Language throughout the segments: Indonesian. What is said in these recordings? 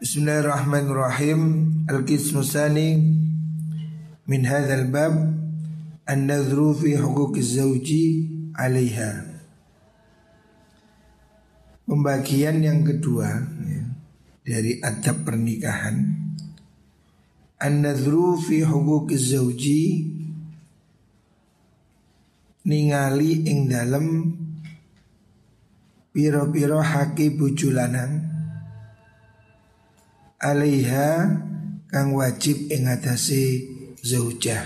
Bismillahirrahmanirrahim. Al-Qismu Sani. Min hadzal bab An-nadhru fi huquqiz zawji alaiha. Pembagian yang kedua ya, Dari adab pernikahan. An-nadhru fi huquqiz zawji Ningali ing dalem Piro-piro haki bujulanang alaiha kang wajib ing atase zaujah.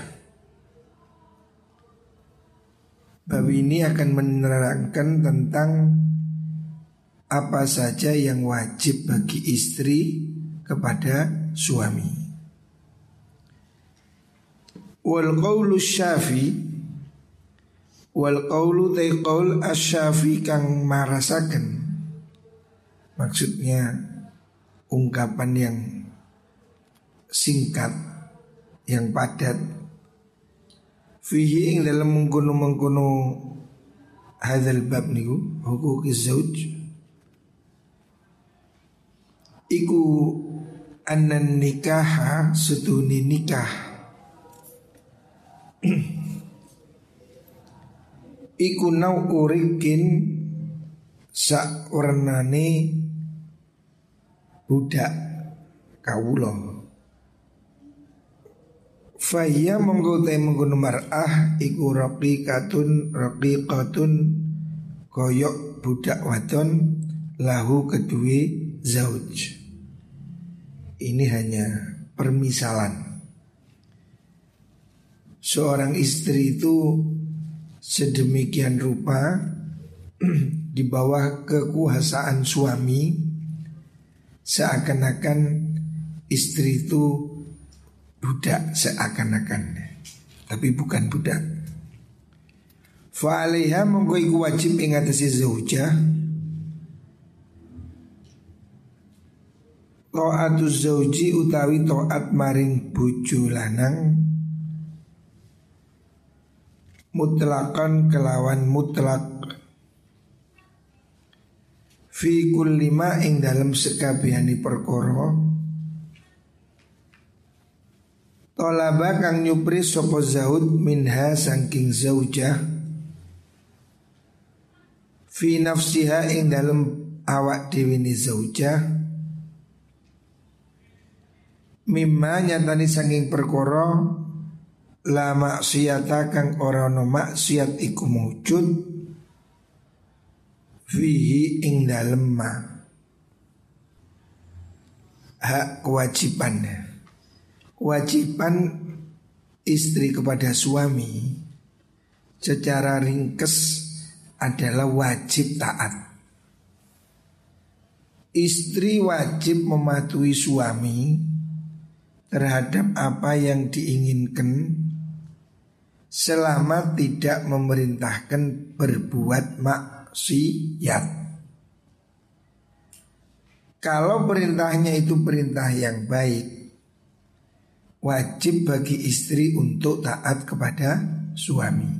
Bab ini akan menerangkan tentang apa saja yang wajib bagi istri kepada suami. Wal qawlu syafi Wal qawlu tay qawl asyafi kang marasaken Maksudnya ungkapan yang singkat yang padat. Fihi ing dalam mengkono mengkono hadzal bab niku huquqi zauj. Iku anan nikah setuni nikah. Iku nau urikin sak warnane budak kawula Faya mengkotai mengkono mar'ah iku raqiqatun raqiqatun koyok budak wadon lahu kedua zauj. Ini hanya permisalan. Seorang istri itu sedemikian rupa di bawah kekuasaan suami seakan-akan istri itu budak seakan-akan. Tapi bukan budak. Fa'alaiha monggo iku wajib ing atase zaujah. Ta'atu zauji utawi ta'at maring bojo lanang. Mutlakan kelawan mutlak fi kulli ma ing dalam sekabehane perkara. Tolaba kang nyupri sopo zaud minha sangking zaujah. Fi nafsiha ing dalam awak diwini zaujah. Mimma nyatani sangking perkara La maksiata kang ora no maksiat iku mujud fihi ing dalem ma. Hak kewajibannya kewajiban istri kepada suami secara ringkes adalah wajib taat. Istri wajib mematuhi suami terhadap apa yang diinginkan selama tidak memerintahkan berbuat mak maksiat. Kalau perintahnya itu perintah yang baik, wajib bagi istri untuk taat kepada suami.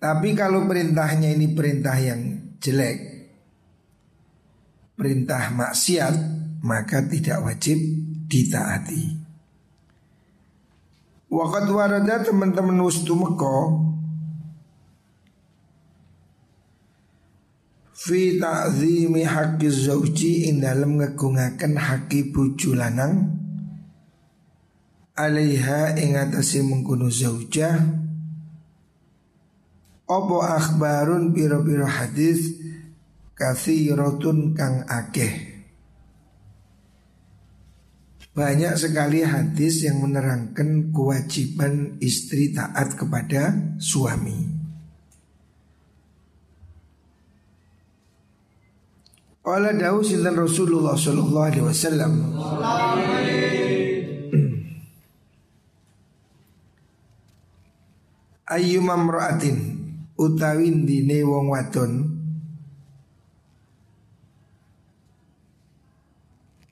Tapi kalau perintahnya ini perintah yang jelek, perintah maksiat, maka tidak wajib ditaati. Wakat warada teman-teman wustu fi ta'zimi haqqi zauji ing dalam ngegungaken haki bojo lanang. Alaiha ing atase mengkono zaujah. Apa akhbarun piro-piro hadis kathiratun kang akeh? Banyak sekali hadis yang menerangkan kewajiban istri taat kepada suami. Qala dawu sinten Rasulullah sallallahu alaihi wasallam. Ayu mamraatin utawi dine wong wadon.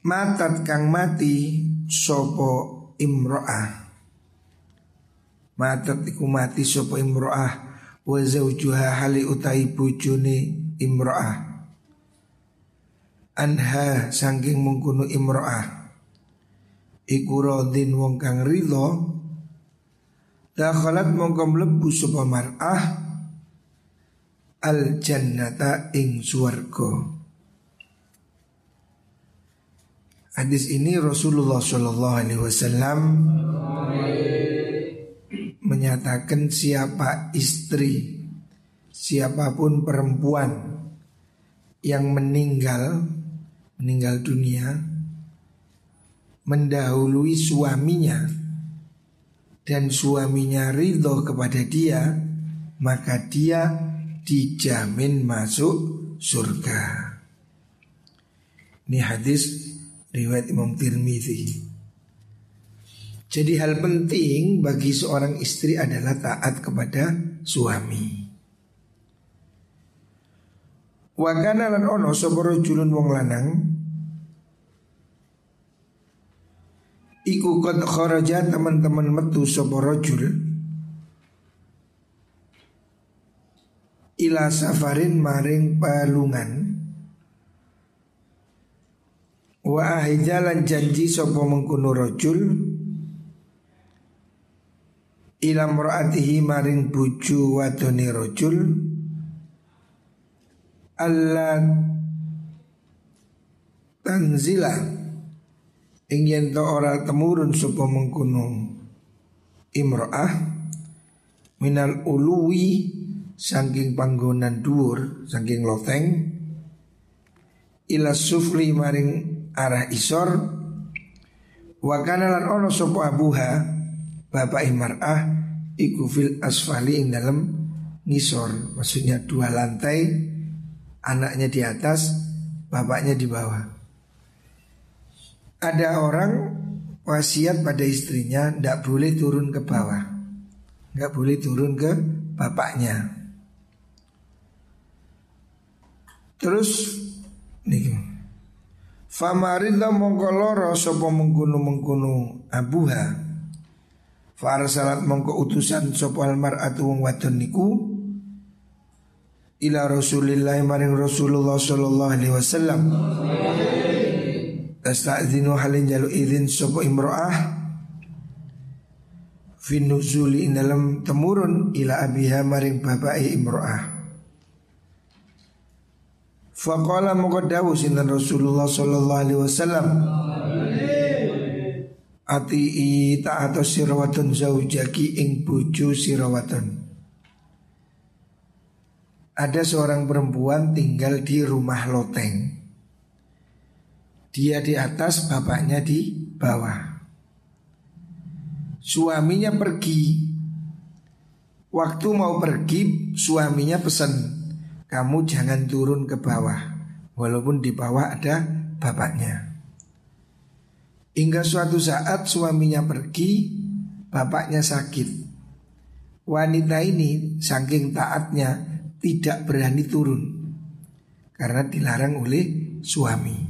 Matat kang mati sopo imro'ah? Matat iku mati sopo imro'ah? Wa zaujuha hali utai bujune imro'ah anha sangking mengkunu imro'ah. Iku rodin wong kang ridho. Dakhalat mongko mlebu sapa mar'ah. Al jannata ing swarga. Hadis ini Rasulullah Shallallahu Alaihi Wasallam menyatakan siapa istri, siapa pun perempuan yang meninggal meninggal dunia mendahului suaminya dan suaminya ridho kepada dia maka dia dijamin masuk surga. Ini hadis riwayat Imam Tirmizi. Jadi hal penting bagi seorang istri adalah taat kepada suami. Wa kana lan ono rajulun wong lanang Iku qad kharaja teman-teman metu sapa rajul ila safarin maring palungan. Wa ahijalan janji sopo mengkuno rojul Ila mura'atihi maring buju wadoni rojul Allah tanzila Ingin to ora temurun sopo mengkuno imro'ah Minal uluwi Sangking panggonan dhuwur Sangking loteng Ila sufli maring arah isor wa kana lan ono sapa abuha bapak imarah iku fil asfali ing dalam ngisor maksudnya dua lantai anaknya di atas bapaknya di bawah ada orang wasiat pada istrinya ndak boleh turun ke bawah nggak boleh turun ke bapaknya terus nih Famarilla mongko loro sapa mengkunu mengkunu abuha. Farsalat mongko utusan sapa almar'atu wong wadon niku ila Rasulillah maring Rasulullah sallallahu alaihi wasallam. Tasta'zinu halin jalu izin sapa imro'ah. Fi nuzuli dalam temurun ila abiha maring bapak imro'ah. Faqala moko dawu sinten Rasulullah sallallahu alaihi wasallam. Ati ta'atu sirawatun zaujaki ing buju sirawatun. Ada seorang perempuan tinggal di rumah loteng Dia di atas, bapaknya di bawah Suaminya pergi Waktu mau pergi, suaminya pesan kamu jangan turun ke bawah walaupun di bawah ada bapaknya. Hingga suatu saat suaminya pergi, bapaknya sakit. Wanita ini saking taatnya tidak berani turun karena dilarang oleh suami.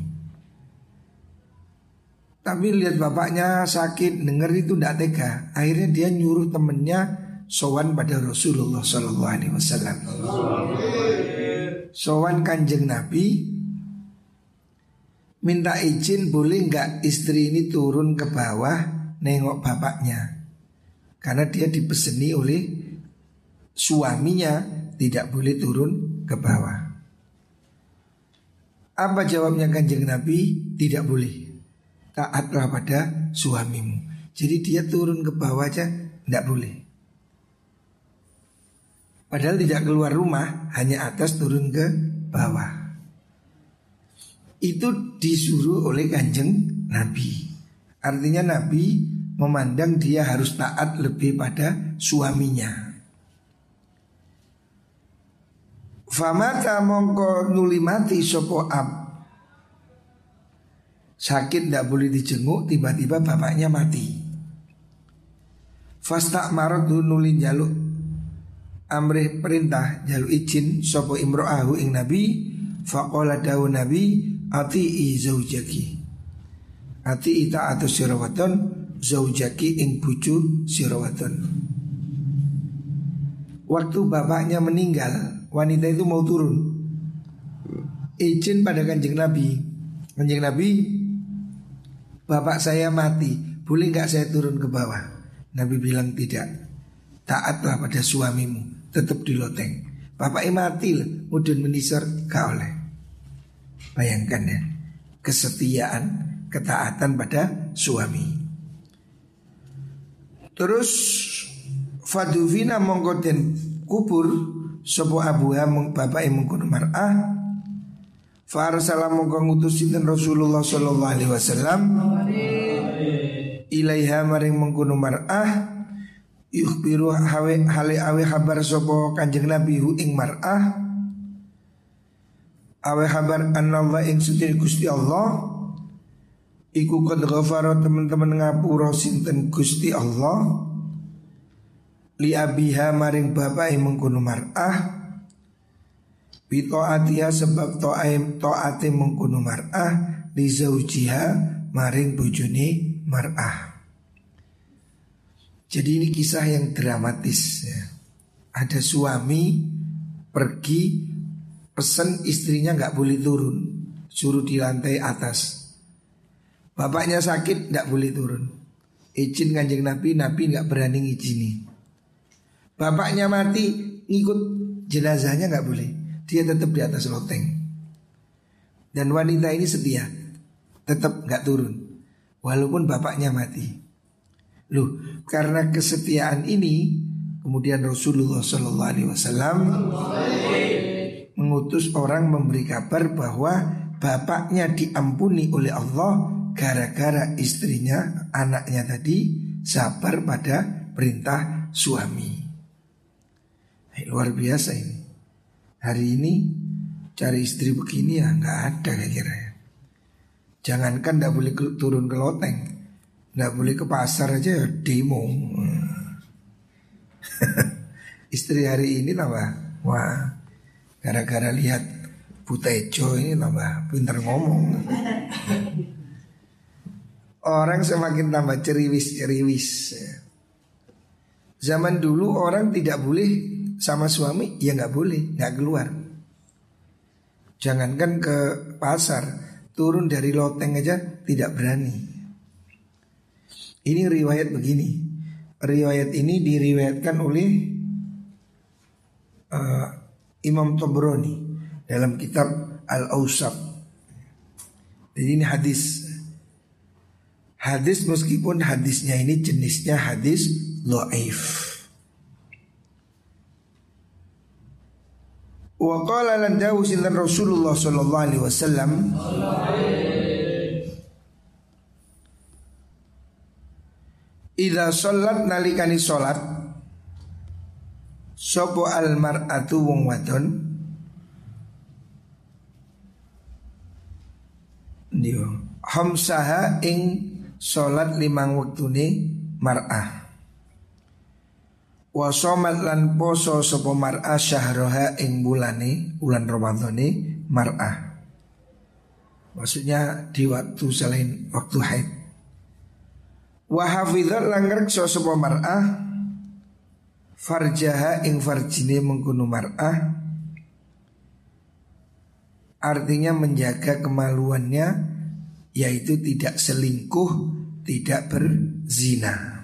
Tapi lihat bapaknya sakit, dengar itu tidak tega. Akhirnya dia nyuruh temennya sowan pada Rasulullah Sallallahu Alaihi Wasallam sowan kanjeng Nabi minta izin boleh nggak istri ini turun ke bawah nengok bapaknya karena dia dipeseni oleh suaminya tidak boleh turun ke bawah. Apa jawabnya kanjeng Nabi? Tidak boleh. Taatlah pada suamimu. Jadi dia turun ke bawah aja tidak boleh. Padahal tidak keluar rumah, hanya atas turun ke bawah. Itu disuruh oleh kanjeng Nabi. Artinya Nabi memandang dia harus taat lebih pada suaminya. Famata mongko nuli mati sopo ab Sakit tidak boleh dijenguk Tiba-tiba bapaknya mati. Fasta marot nuli jaluk amrih perintah jalu izin sopo imro'ahu ing nabi faqala dawu nabi ati zaujaki. Ati ita atau sirawaton zaujaki ing bucu sirawaton. Waktu bapaknya meninggal wanita itu mau turun. Izin pada kanjeng nabi. Kanjeng Nabi Bapak saya mati Boleh nggak saya turun ke bawah? Nabi bilang tidak. Taatlah pada suamimu Tetap di loteng. Bapak mati lah Mudun menisar gak oleh. Bayangkan ya Kesetiaan Ketaatan pada suami. Terus Faduvina mongkoten kubur Sopo abu mong bapak mengkono mar'ah Farsala mongko ngutus sinten Rasulullah sallallahu alaihi wasallam. Ilaiha maring mengkono mar'ah. Yukhbiru hawe hale awe habar sapa Kanjeng Nabi hu ing mar'ah. Awe habar anallah ing suci Gusti Allah. Iku qad ghafara teman-teman ngapura sinten Gusti Allah. Li abiha maring bapak mengkono mar'ah Bito'atiha sebab to'aim to'ate mengkunu mar'ah Li zaujiha maring bujuni mar'ah. Jadi ini kisah yang dramatis ya. Ada suami pergi pesan istrinya nggak boleh turun Suruh di lantai atas. Bapaknya sakit nggak boleh turun. Izin kanjeng Nabi, Nabi nggak berani ngizini. Bapaknya mati ngikut jenazahnya nggak boleh dia tetap di atas loteng. Dan wanita ini setia, tetap nggak turun, walaupun bapaknya mati. Loh, karena kesetiaan ini, kemudian Rasulullah Shallallahu Alaihi Wasallam mengutus orang memberi kabar bahwa bapaknya diampuni oleh Allah gara-gara istrinya, anaknya tadi sabar pada perintah suami. Luar biasa ini. Hari ini cari istri begini ya nggak ada kira-kira ya. Jangankan nggak boleh turun ke loteng, nggak boleh ke pasar aja ya demo. istri hari ini tambah wah gara-gara lihat Butejo ini tambah pintar ngomong. Orang semakin tambah ceriwis-ceriwis. Zaman dulu orang tidak boleh sama suami ya nggak boleh nggak keluar. Jangankan ke pasar turun dari loteng aja tidak berani. Ini riwayat begini. Riwayat ini diriwayatkan oleh uh, Imam Tobroni dalam kitab Al Ausab jadi ini hadis. Hadis meskipun hadisnya ini jenisnya hadis lo'if Wa qala lan dawu sinten Rasulullah sallallahu alaihi wasallam. Idza sholat nalikani sholat Sopo al mar'atu wong wadon? Dio Hamsaha ing sholat limang waktune mar'ah wa somat lan poso sapa mar'a syahroha ing bulane bulan Ramadhani mar'a maksudnya di waktu selain waktu haid. Wa hafizat lan ngrekso sapa mar'a farjaha ing farjine mengkono mar'a artinya menjaga kemaluannya yaitu tidak selingkuh tidak berzina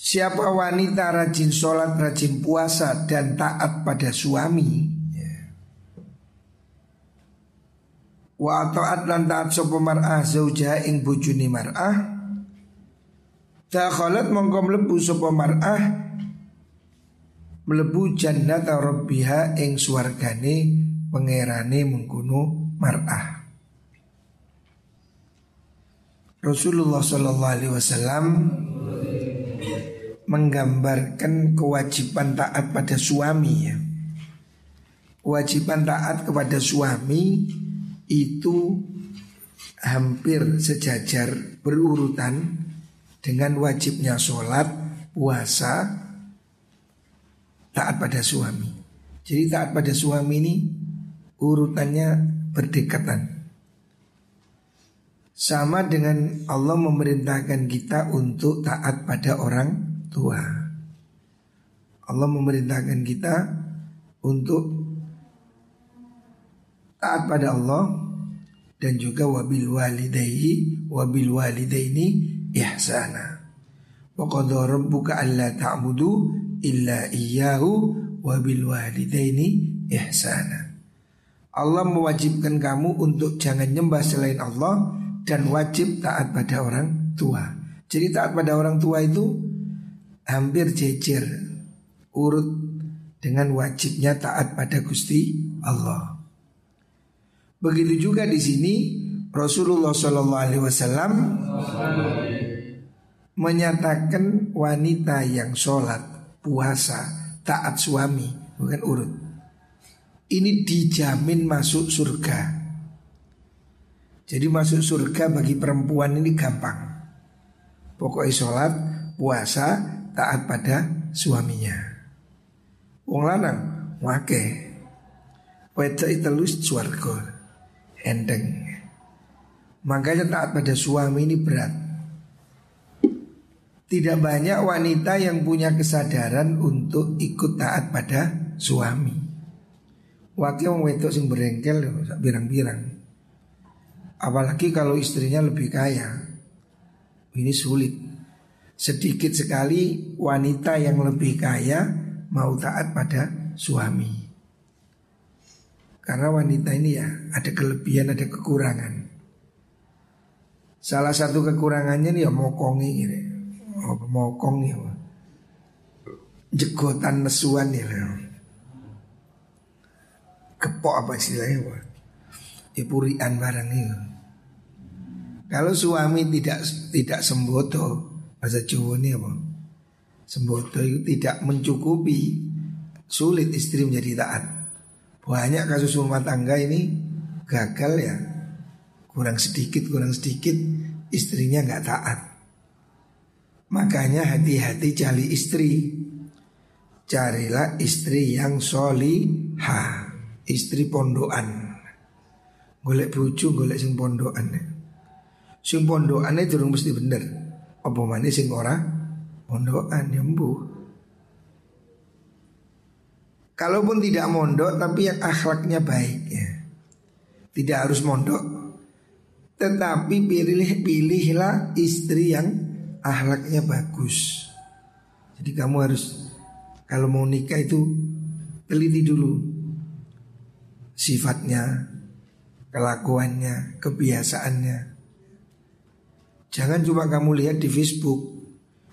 Siapa wanita rajin sholat, rajin puasa dan taat pada suami. Wa ta'at lan taat sopa mar'ah zaujah ing bujuni mar'ah Dakhalat mongko mlebu sopa mar'ah Mlebu jannat rabbiha ing swargane pangerane mengkono mar'ah Rasulullah sallallahu alaihi wasallam menggambarkan kewajiban taat pada suami ya. Kewajiban taat kepada suami itu hampir sejajar berurutan dengan wajibnya sholat, puasa, taat pada suami. Jadi taat pada suami ini urutannya berdekatan. Sama dengan Allah memerintahkan kita untuk taat pada orang tua. Allah memerintahkan kita untuk taat pada Allah dan juga wabil walidayhi wabil walidaini ihsana. Wa qadha rabbuka alla ta'budu illa iyyahu wabil walidaini ihsana. Allah mewajibkan kamu untuk jangan nyembah selain Allah dan wajib taat pada orang tua. Jadi taat pada orang tua itu hampir jejer urut dengan wajibnya taat pada Gusti Allah. Begitu juga di sini Rasulullah Shallallahu Alaihi Wasallam menyatakan wanita yang sholat, puasa, taat suami, bukan urut. Ini dijamin masuk surga. Jadi masuk surga bagi perempuan ini gampang. Pokoknya sholat, puasa, taat pada suaminya. Wong lanang, wake. Wedok telus swarga enteng. Makanya taat pada suami ini berat. Tidak banyak wanita yang punya kesadaran untuk ikut taat pada suami. Wakil wong wedok sing berengkel birang-birang. Apalagi kalau istrinya lebih kaya. Ini sulit. Sedikit sekali wanita yang lebih kaya mau taat pada suami. Karena wanita ini ya ada kelebihan, ada kekurangan. Salah satu kekurangannya nih ya mokongi gitu. Oh, mokong ya. Jegotan nesuan ya. Kepok apa istilahnya? Ya purian barang itu. Kalau suami tidak tidak semboto, bahasa Jawa ini apa? Semboto itu tidak mencukupi, sulit istri menjadi taat. Banyak kasus rumah tangga ini gagal ya. Kurang sedikit, kurang sedikit istrinya nggak taat. Makanya hati-hati cari istri. Carilah istri yang soliha Istri pondokan. Golek bucu, golek sing pondokan. Sing pondokan itu mesti bener Apa mana sing ora pondokan nyembuh Kalaupun tidak mondok tapi yang akhlaknya baik ya. Tidak harus mondok. Tetapi pilih pilihlah istri yang akhlaknya bagus. Jadi kamu harus kalau mau nikah itu teliti dulu sifatnya, kelakuannya, kebiasaannya. Jangan cuma kamu lihat di Facebook.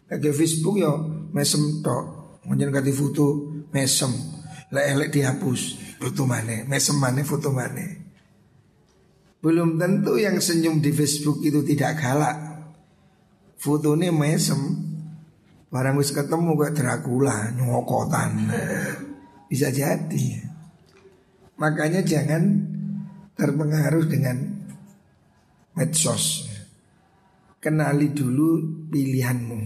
Kayak Facebook yo mesem tok, menjadi foto mesem. Lek elek dihapus foto mana, mesem mana foto mana. Belum tentu yang senyum di Facebook itu tidak galak. Fotonya mesem, barang wis ketemu kayak Dracula nyokotan. Bisa jadi. Makanya jangan terpengaruh dengan medsos. Kenali dulu pilihanmu.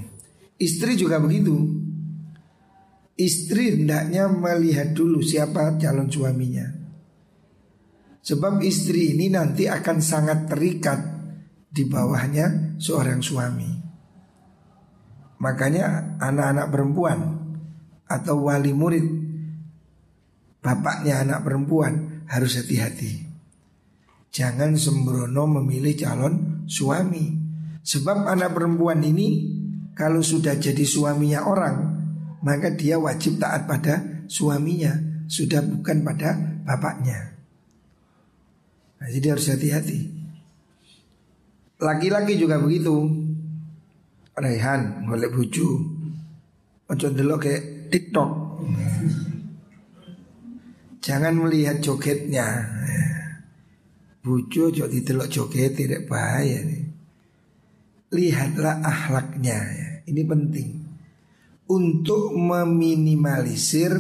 Istri juga begitu. Istri hendaknya melihat dulu siapa calon suaminya Sebab istri ini nanti akan sangat terikat di bawahnya seorang suami Makanya anak-anak perempuan atau wali murid Bapaknya anak perempuan harus hati-hati Jangan sembrono memilih calon suami Sebab anak perempuan ini kalau sudah jadi suaminya orang maka dia wajib taat pada suaminya, sudah bukan pada bapaknya. Nah, jadi harus hati-hati. Laki-laki juga begitu. Rehan golek bucu. Ojo dulu kayak TikTok. Jangan melihat jogetnya. Bucu ojo didelok joget tidak bahaya nih. Lihatlah akhlaknya. Ini penting untuk meminimalisir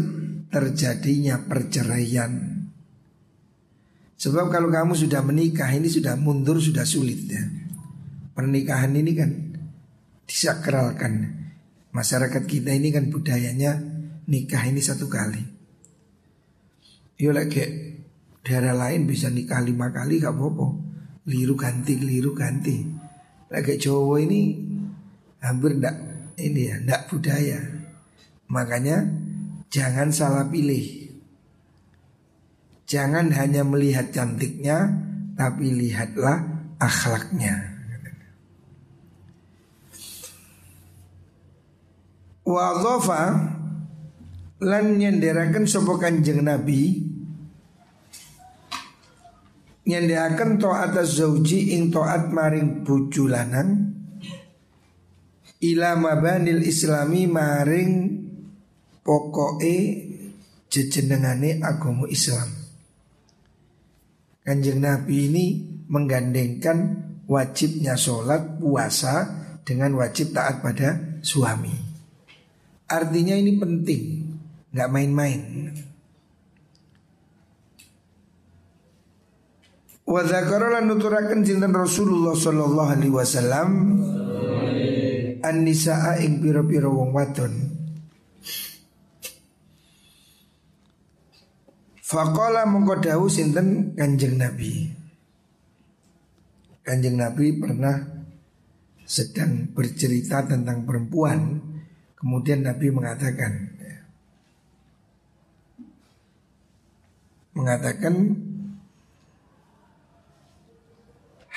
terjadinya perceraian. Sebab kalau kamu sudah menikah ini sudah mundur sudah sulit ya. Pernikahan ini kan disakralkan. Masyarakat kita ini kan budayanya nikah ini satu kali. Yo lagi daerah lain bisa nikah lima kali gak apa-apa. Liru ganti, liru ganti. Lagi Jawa ini hampir ndak ini ya, tidak budaya. Makanya jangan salah pilih. Jangan hanya melihat cantiknya, tapi lihatlah akhlaknya. Wa lan nyenderaken sapa Kanjeng Nabi nyenderaken taat zauji ing taat maring bojo lanang ila mabanil islami maring pokoke jejenengane agama Islam. Kanjeng Nabi ini menggandengkan wajibnya sholat puasa dengan wajib taat pada suami. Artinya ini penting, nggak main-main. Wa dzakara nuturaken Rasulullah sallallahu alaihi wasallam? An-nisaa ing pira-pira wong wadon. Fakola mengkodahu sinten kanjeng Nabi. Kanjeng Nabi pernah sedang bercerita tentang perempuan. Kemudian Nabi mengatakan Mengatakan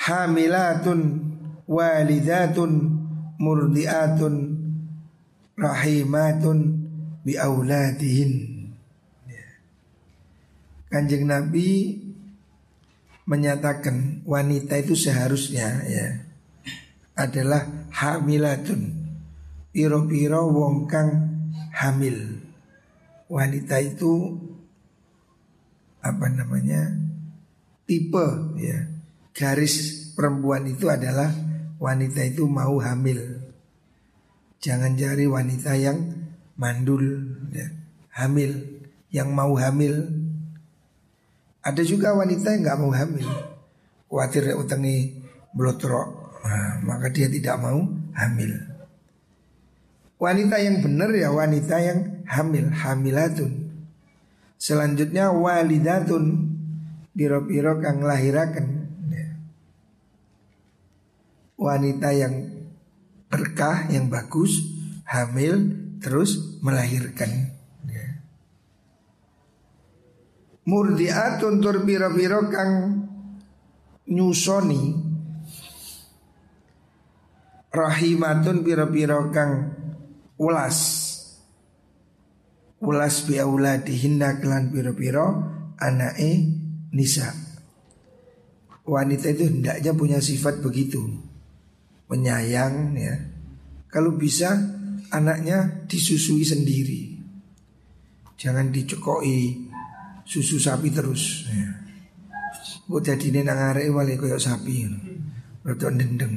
Hamilatun walidatun murdiatun rahimatun bi auladihin Kanjeng Nabi menyatakan wanita itu seharusnya ya adalah hamilatun piro-piro wong kang hamil. Wanita itu apa namanya? tipe ya. Garis perempuan itu adalah wanita itu mau hamil. Jangan cari wanita yang mandul ya. Hamil yang mau hamil ada juga wanita yang nggak mau hamil, khawatir utangi blotrok, nah, maka dia tidak mau hamil. Wanita yang benar ya wanita yang hamil, hamilatun. Selanjutnya walidatun, biro-biro kang lahirakan. Ya. Wanita yang berkah, yang bagus, hamil, terus melahirkan. murdiatun tur pira-pira kang nyusoni rahimatun pira-pira kang ulas ulas bi auladihinna kelan pira-pira anake nisa wanita itu hendaknya punya sifat begitu penyayang ya kalau bisa anaknya disusui sendiri jangan dicekoi susu sapi terus. Ya. Kok jadi ini nang arek wale koyo sapi. Rodok ndendeng.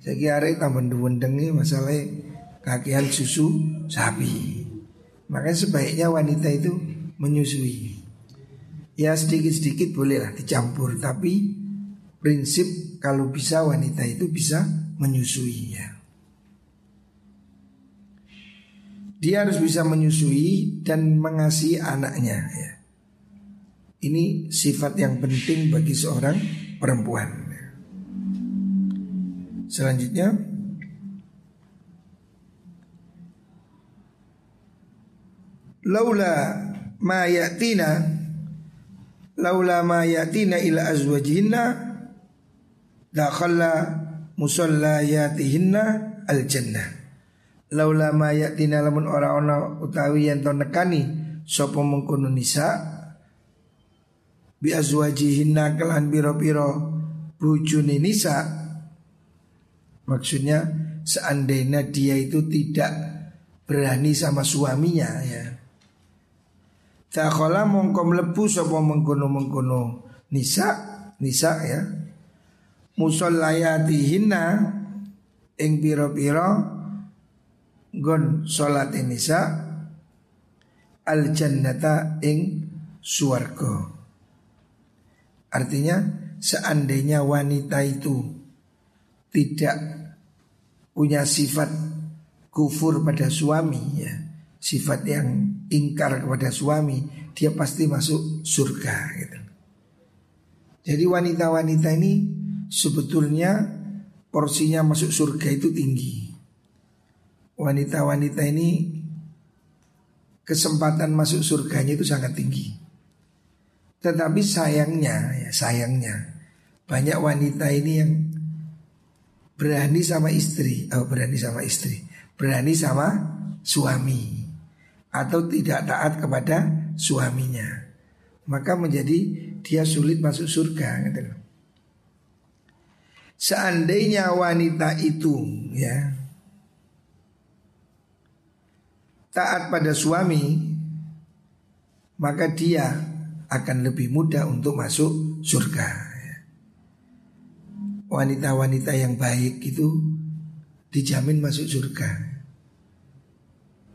Saiki arek tambah ndendeng iki masalah kakian susu sapi. Makanya sebaiknya wanita itu menyusui. Ya sedikit-sedikit bolehlah dicampur tapi prinsip kalau bisa wanita itu bisa menyusui ya. Dia harus bisa menyusui dan mengasihi anaknya ya. Ini sifat yang penting bagi seorang perempuan Selanjutnya Laula ma yatina Laula ma yatina ila azwajihinna Dakhalla musallayatihinna al-jannah. Laula ma yatina lamun ora ana utawi yen to nekani sapa mengkono nisa bi azwajihinna kelan pira-pira bojone nisa. Maksudnya seandainya dia itu tidak berani sama suaminya ya. Takala mongko mlebu sapa mengkono-mengkono nisa nisa ya musallayatihinna ing pira-pira gon salat nisa al jannata ing suarga. Artinya seandainya wanita itu tidak punya sifat kufur pada suami ya, sifat yang ingkar kepada suami, dia pasti masuk surga gitu. Jadi wanita-wanita ini sebetulnya porsinya masuk surga itu tinggi wanita-wanita ini kesempatan masuk surganya itu sangat tinggi. Tetapi sayangnya, ya sayangnya banyak wanita ini yang berani sama istri, oh berani sama istri, berani sama suami atau tidak taat kepada suaminya. Maka menjadi dia sulit masuk surga gitu Seandainya wanita itu ya taat pada suami, maka dia akan lebih mudah untuk masuk surga. Wanita-wanita yang baik itu dijamin masuk surga.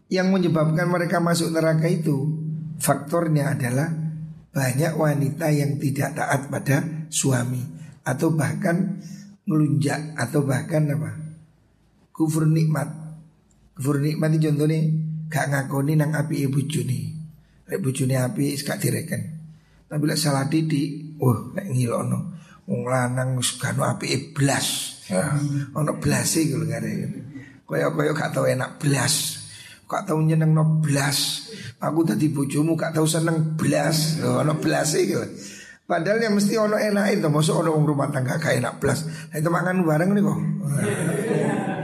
Yang menyebabkan mereka masuk neraka itu faktornya adalah banyak wanita yang tidak taat pada suami atau bahkan melunjak atau bahkan apa? Kufur nikmat. Kufur nikmat itu contohnya gak ngakoni nang api ibu juni lek bojone api gak direken. Tapi lek salah didik wah lek ngilono wong lanang wis gak api blas. Ya ono blase iku lho gare kaya-kaya gak tau enak blas. Gak tau nyeneng no blas. Aku tadi bojomu gak tau seneng blas. Lho ono blase iku Padahal yang mesti ono enak itu, masuk ono rumah tangga gak enak blas. Nah, itu makan bareng nih kok.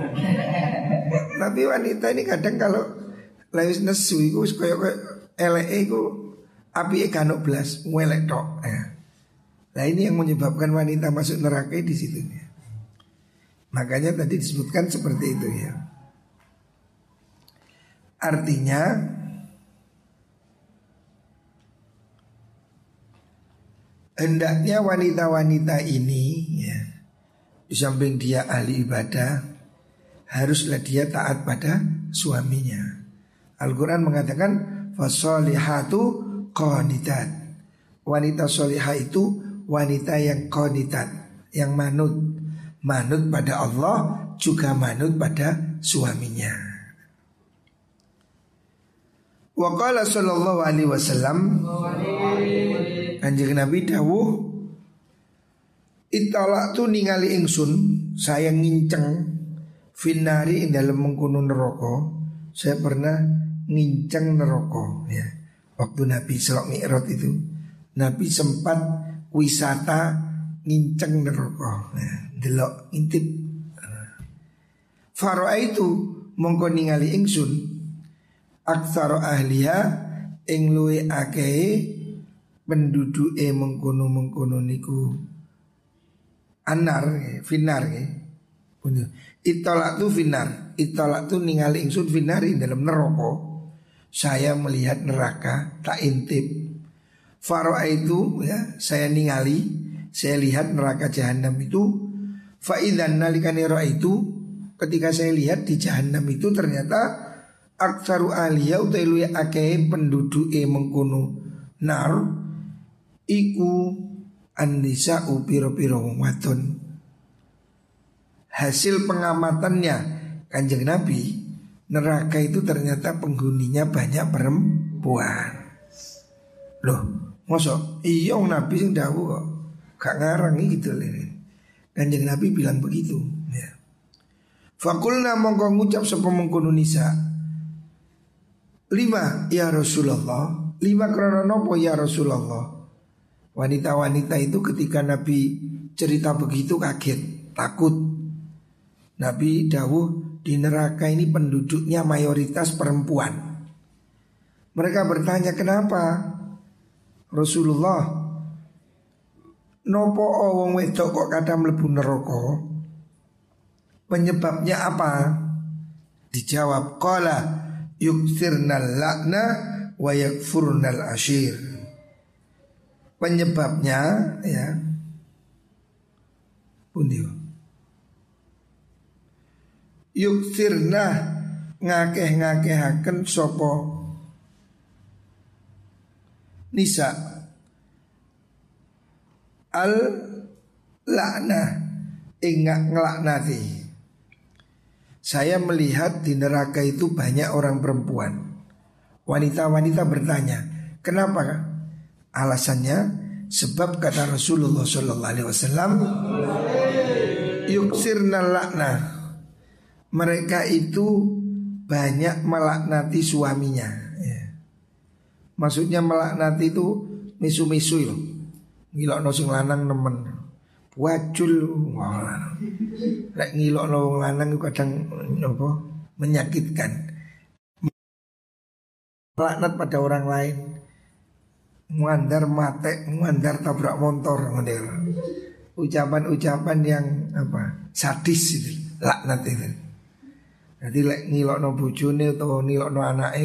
Tapi wanita ini kadang kalau lewis nesu iku kaya kaya eleke iku api kanuk belas welek tok ya. Nah ini yang menyebabkan wanita masuk neraka di situ ya. Makanya tadi disebutkan seperti itu ya. Artinya hendaknya wanita-wanita ini ya di samping dia ahli ibadah haruslah dia taat pada suaminya. Al-Quran mengatakan Fasolihatu qanitat. Wanita solihah itu wanita yang qanitat Yang manut. Manut pada Allah juga manut pada suaminya. Waqala sallallahu alaihi wasallam Anjing Nabi dawuh Italak tu ningali ingsun Saya nginceng Finari ing dalam mengkuno neraka Saya pernah ngincang neraka ya. Waktu Nabi Selok Mi'raj itu Nabi sempat wisata ngincang neraka ya. Delok intip Faro'a itu mongko ningali ingsun Aksaro ahliya ing luwe akeh penduduke mengkono-mengkono niku anar finar ya. Itolak tu finar Itolak tu ningali ingsun finari dalam neraka saya melihat neraka tak intip. Faro'a itu ya saya ningali, saya lihat neraka jahanam itu. Faidan nalikani itu ketika saya lihat di jahanam itu ternyata aksaru aliyah utai akeh penduduk e mengkuno nar iku anisa upiro piro wadon. Hasil pengamatannya kanjeng Nabi neraka itu ternyata penghuninya banyak perempuan. Loh, mosok iya Nabi sing dawuh kok. Gak ngarang gitu loh. Kanjeng Nabi bilang begitu, ya. Fakulna mongko ngucap sapa mengkono nisa. Lima ya Rasulullah, lima krono nopo ya Rasulullah. Wanita-wanita itu ketika Nabi cerita begitu kaget, takut. Nabi dawuh di neraka ini penduduknya mayoritas perempuan. Mereka bertanya kenapa Rasulullah Nopo wong wedok kok kadang mlebu neraka? Penyebabnya apa? Dijawab qala yuksirnal lakna wa yakfurnal ashir. Penyebabnya ya. Pundio yuksirna ngakeh-ngakehaken sopo nisa. Al lakna ingat ngelaknati. Saya melihat di neraka itu banyak orang perempuan. Wanita-wanita bertanya kenapa alasannya sebab kata Rasulullah Shallallahu Alaihi Wasallam yuksirna lakna mereka itu banyak melaknati suaminya. Ya. Maksudnya melaknati itu misu-misu itu. Ngilokno sing lanang nemen. Wajul. Lek ngilokno wong lanang kadang menyakitkan. Laknat pada orang lain. Muandar mate, muandar tabrak motor Ucapan-ucapan yang apa? sadis itu, laknat itu. Jadi lek ngilokno bojone utawa ngilokno anake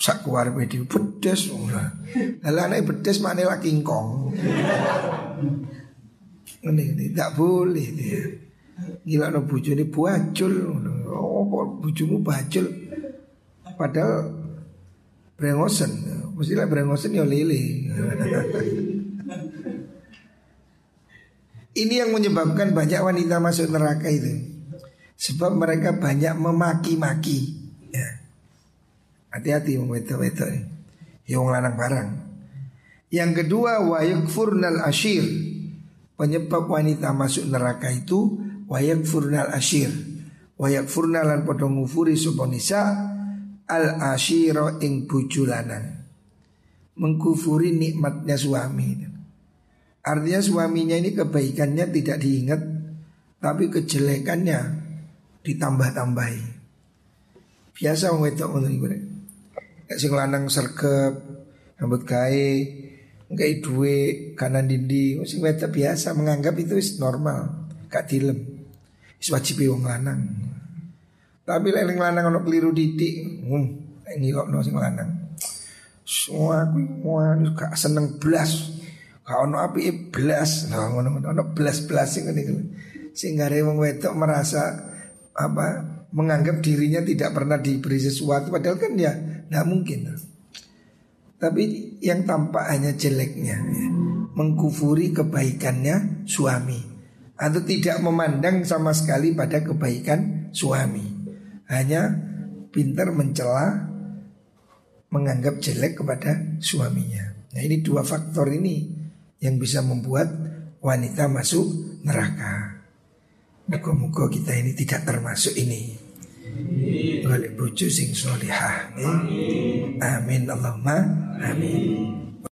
sak keluar video pedes ora. Lah anake pedes makne lagi kingkong. Ini, ini tak boleh dia. Ngilokno bojone bajul. Oh, kok bojomu bajul? Padahal brengosen. Mesti lah brengosen ya lele. Ini yang menyebabkan banyak wanita masuk neraka itu. Sebab mereka banyak memaki-maki ya. Hati-hati wong wedok-wedok Yang lanang barang Yang kedua wayak furnal ashir Penyebab wanita masuk neraka itu Wayak furnal ashir Wayak furnalan podo ngufuri suponisa Al ashiro ing bujulanan Mengkufuri nikmatnya suami Artinya suaminya ini kebaikannya tidak diingat Tapi kejelekannya ditambah-tambahi. Biasa wong wedok ngono iku nek. sing lanang sergep, rambut gawe, nggak duwe kanan dindi, sing wedok biasa menganggap itu is normal, gak dilem. Wis wajib wong lanang. Tapi lek lanang ono keliru didik, hmm, ngilokno sing lanang. Semua aku semua gak seneng blas. Gak ono api blas. Nah ngono-ngono ono blas-blas sing ngene Sehingga wong wedok merasa apa menganggap dirinya tidak pernah diberi sesuatu padahal kan ya nggak mungkin. Tapi yang tampak hanya jeleknya, ya. mengkufuri kebaikannya suami atau tidak memandang sama sekali pada kebaikan suami. Hanya pintar mencela, menganggap jelek kepada suaminya. Nah ini dua faktor ini yang bisa membuat wanita masuk neraka. Muka-muka kita ini tidak termasuk ini. Balik bojo sing solihah. Amin Allahumma amin.